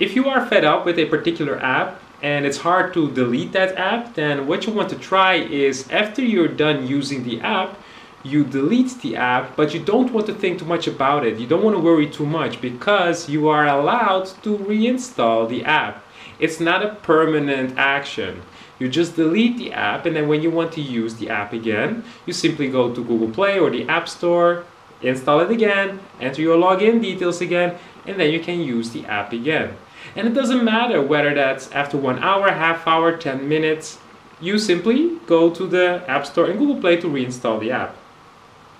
if you are fed up with a particular app and it's hard to delete that app, then what you want to try is after you're done using the app, you delete the app, but you don't want to think too much about it. You don't want to worry too much because you are allowed to reinstall the app. It's not a permanent action. You just delete the app, and then when you want to use the app again, you simply go to Google Play or the App Store, install it again, enter your login details again, and then you can use the app again. And it doesn't matter whether that's after one hour, half hour, 10 minutes. You simply go to the App Store and Google Play to reinstall the app.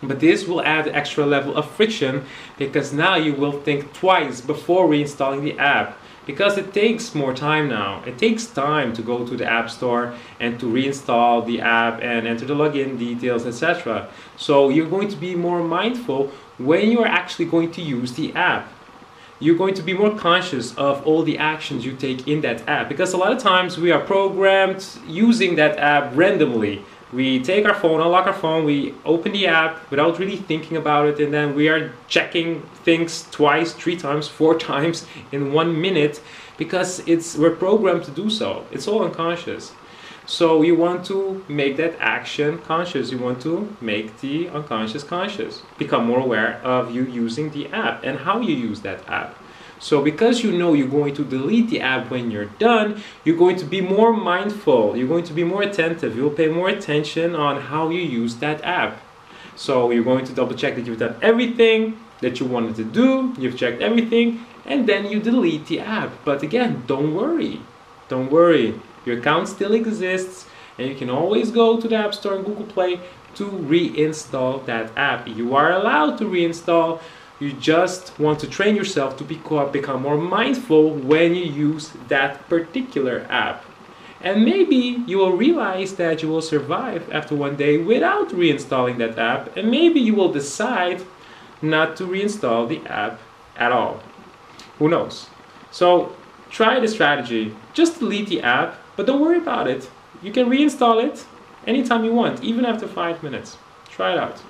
But this will add extra level of friction because now you will think twice before reinstalling the app because it takes more time now. It takes time to go to the App Store and to reinstall the app and enter the login details, etc. So you're going to be more mindful when you're actually going to use the app you're going to be more conscious of all the actions you take in that app. Because a lot of times we are programmed using that app randomly. We take our phone unlock our phone we open the app without really thinking about it and then we are checking things twice three times four times in one minute because it's we're programmed to do so. It's all unconscious so you want to make that action conscious. You want to make the unconscious conscious. Become more aware of you using the app and how you use that app. So because you know you're going to delete the app when you're done, you're going to be more mindful. You're going to be more attentive. You'll pay more attention on how you use that app. So you're going to double check that you've done everything that you wanted to do. You've checked everything and then you delete the app. But again, don't worry. Don't worry your account still exists and you can always go to the App Store and Google Play to reinstall that app. You are allowed to reinstall. You just want to train yourself to become more mindful when you use that particular app. And maybe you will realize that you will survive after one day without reinstalling that app, and maybe you will decide not to reinstall the app at all. Who knows? So try the strategy. Just delete the app but don't worry about it. You can reinstall it anytime you want, even after five minutes. Try it out.